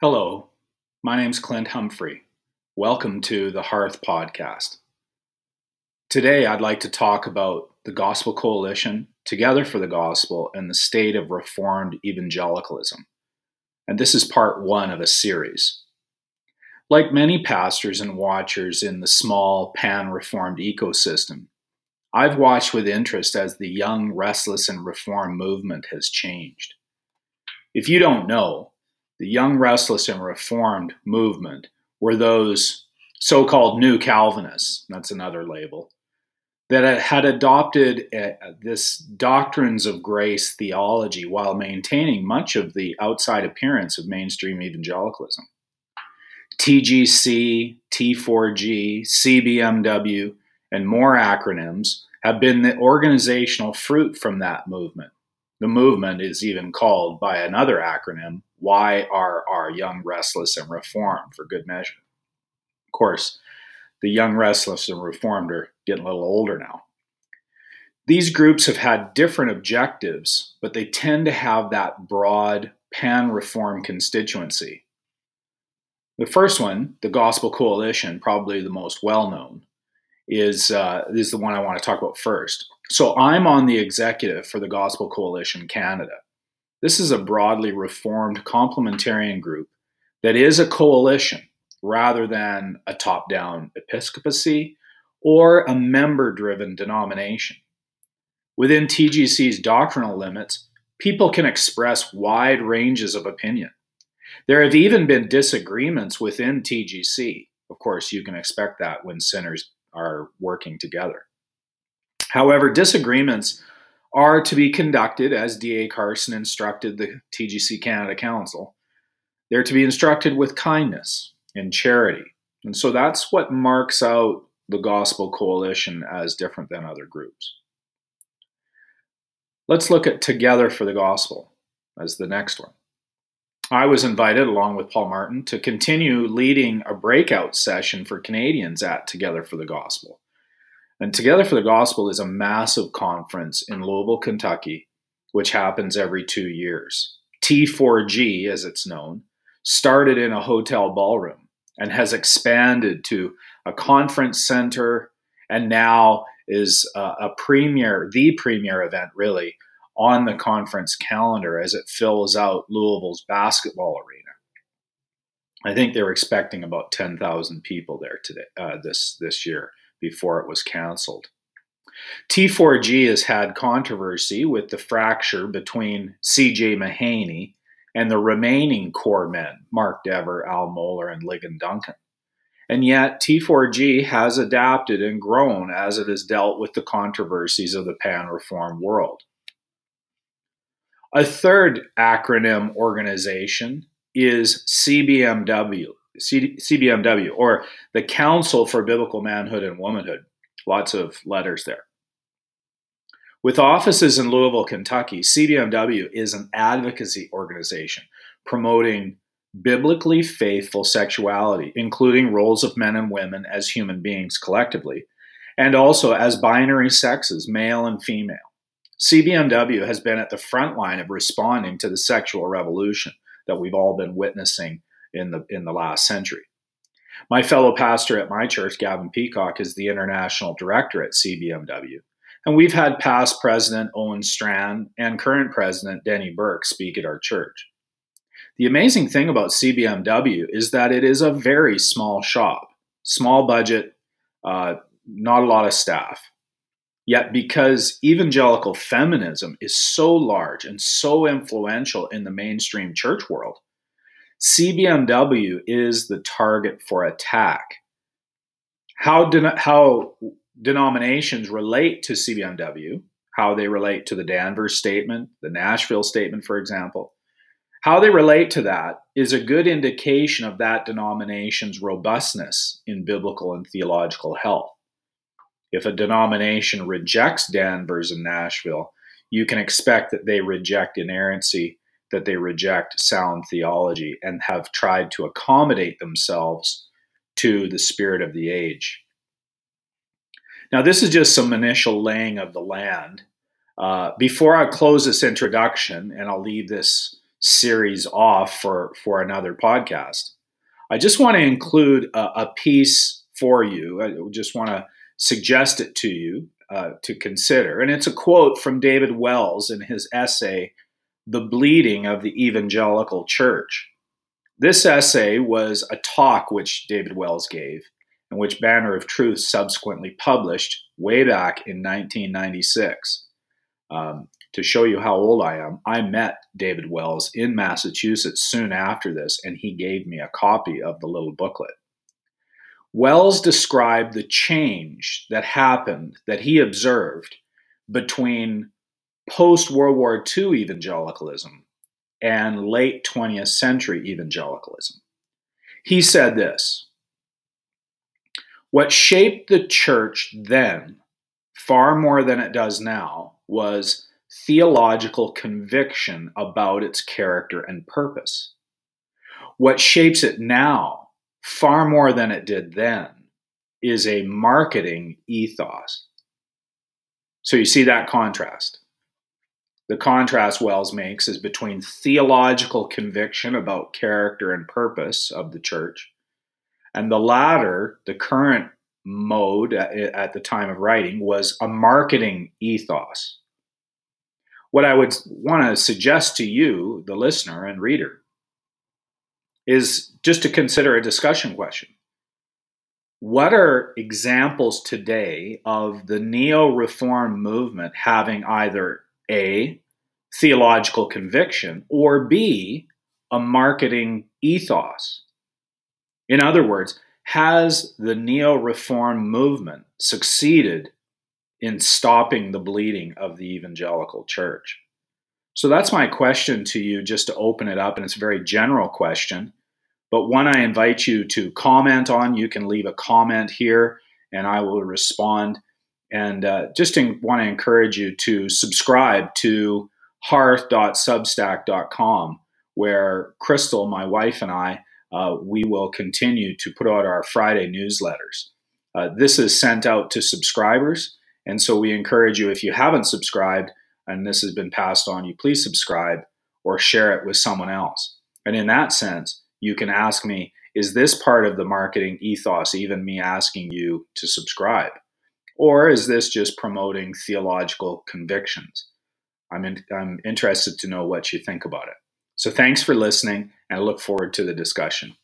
Hello, my name's Clint Humphrey. Welcome to the Hearth Podcast. Today, I'd like to talk about the Gospel Coalition, Together for the Gospel, and the state of Reformed evangelicalism. And this is part one of a series. Like many pastors and watchers in the small pan Reformed ecosystem, I've watched with interest as the young, restless, and reform movement has changed. If you don't know, the Young Restless and Reformed movement were those so called New Calvinists, that's another label, that had adopted uh, this doctrines of grace theology while maintaining much of the outside appearance of mainstream evangelicalism. TGC, T4G, CBMW, and more acronyms have been the organizational fruit from that movement. The movement is even called by another acronym, YRR, Young, Restless, and Reformed, for good measure. Of course, the young, restless, and reformed are getting a little older now. These groups have had different objectives, but they tend to have that broad pan reform constituency. The first one, the Gospel Coalition, probably the most well known, is, uh, is the one I want to talk about first. So I'm on the executive for the Gospel Coalition Canada. This is a broadly reformed complementarian group that is a coalition rather than a top down episcopacy or a member driven denomination. Within TGC's doctrinal limits, people can express wide ranges of opinion. There have even been disagreements within TGC. Of course, you can expect that when sinners are working together. However, disagreements are to be conducted as D.A. Carson instructed the TGC Canada Council. They're to be instructed with kindness and charity. And so that's what marks out the Gospel Coalition as different than other groups. Let's look at Together for the Gospel as the next one. I was invited, along with Paul Martin, to continue leading a breakout session for Canadians at Together for the Gospel. And Together for the Gospel is a massive conference in Louisville, Kentucky, which happens every two years. T4G, as it's known, started in a hotel ballroom and has expanded to a conference center and now is a, a premier, the premier event really, on the conference calendar as it fills out Louisville's basketball arena. I think they're expecting about 10,000 people there today, uh, this, this year before it was canceled. T4G has had controversy with the fracture between CJ Mahaney and the remaining core men, Mark Dever, Al Mohler, and Ligon Duncan. And yet, T4G has adapted and grown as it has dealt with the controversies of the pan reform world. A third acronym organization is CBMW, CBMW, or the Council for Biblical Manhood and Womanhood. Lots of letters there. With offices in Louisville, Kentucky, CBMW is an advocacy organization promoting biblically faithful sexuality, including roles of men and women as human beings collectively, and also as binary sexes, male and female. CBMW has been at the front line of responding to the sexual revolution that we've all been witnessing in the in the last century. My fellow pastor at my church, Gavin Peacock, is the international director at CBMW. And we've had past president Owen Strachan and current president Denny Burk speak at our church. The amazing thing about CBMW is that it is a very small shop, small budget, uh, not a lot of staff. Yet, because evangelical feminism is so large and so influential in the mainstream church world, CBMW is the target for attack. How, de- how denominations relate to CBMW, how they relate to the Danvers statement, the Nashville statement, for example, how they relate to that is a good indication of that denomination's robustness in biblical and theological health. If a denomination rejects Danvers and Nashville, you can expect that they reject inerrancy that they reject sound theology and have tried to accommodate themselves to the spirit of the age. Now, this is just some initial laying of the land. Uh, before I close this introduction, and I'll leave this series off for, for another podcast. I just want to include a, a piece for you. I just want to suggest it to you uh, to consider. And it's a quote from David Wells in his essay, The Bleeding of the Evangelical Church. This essay was a talk which David Wells gave, and which Banner of Truth subsequently published way back in 1996. Um, to show you how old I am, I met David Wells in Massachusetts soon after this, and he gave me a copy of the little booklet. Wells described the change that happened, that he observed between post World War II evangelicalism and late 20th century evangelicalism. He said this What shaped the church then, far more than it does now, was theological conviction about its character and purpose. What shapes it now, far more than it did then, is a marketing ethos. So you see that contrast. The contrast Wells makes is between theological conviction about character and purpose of the church, and the latter, the current mode at the time of writing, was a marketing ethos. What I would want to suggest to you, the listener and reader, is just to consider a discussion question. What are examples today of the neo reform movement having either A, theological conviction, or B, a marketing ethos? In other words, has the neo reform movement succeeded in stopping the bleeding of the evangelical church? So that's my question to you, just to open it up. And it's a very general question, but one I invite you to comment on. You can leave a comment here and I will respond. And uh, just want to encourage you to subscribe to hearth.substack.com, where Crystal, my wife, and I, uh, we will continue to put out our Friday newsletters. Uh, this is sent out to subscribers. And so we encourage you, if you haven't subscribed and this has been passed on, you please subscribe or share it with someone else. And in that sense, you can ask me, is this part of the marketing ethos, even me asking you to subscribe? Or is this just promoting theological convictions? I'm, in, I'm interested to know what you think about it. So thanks for listening and I look forward to the discussion.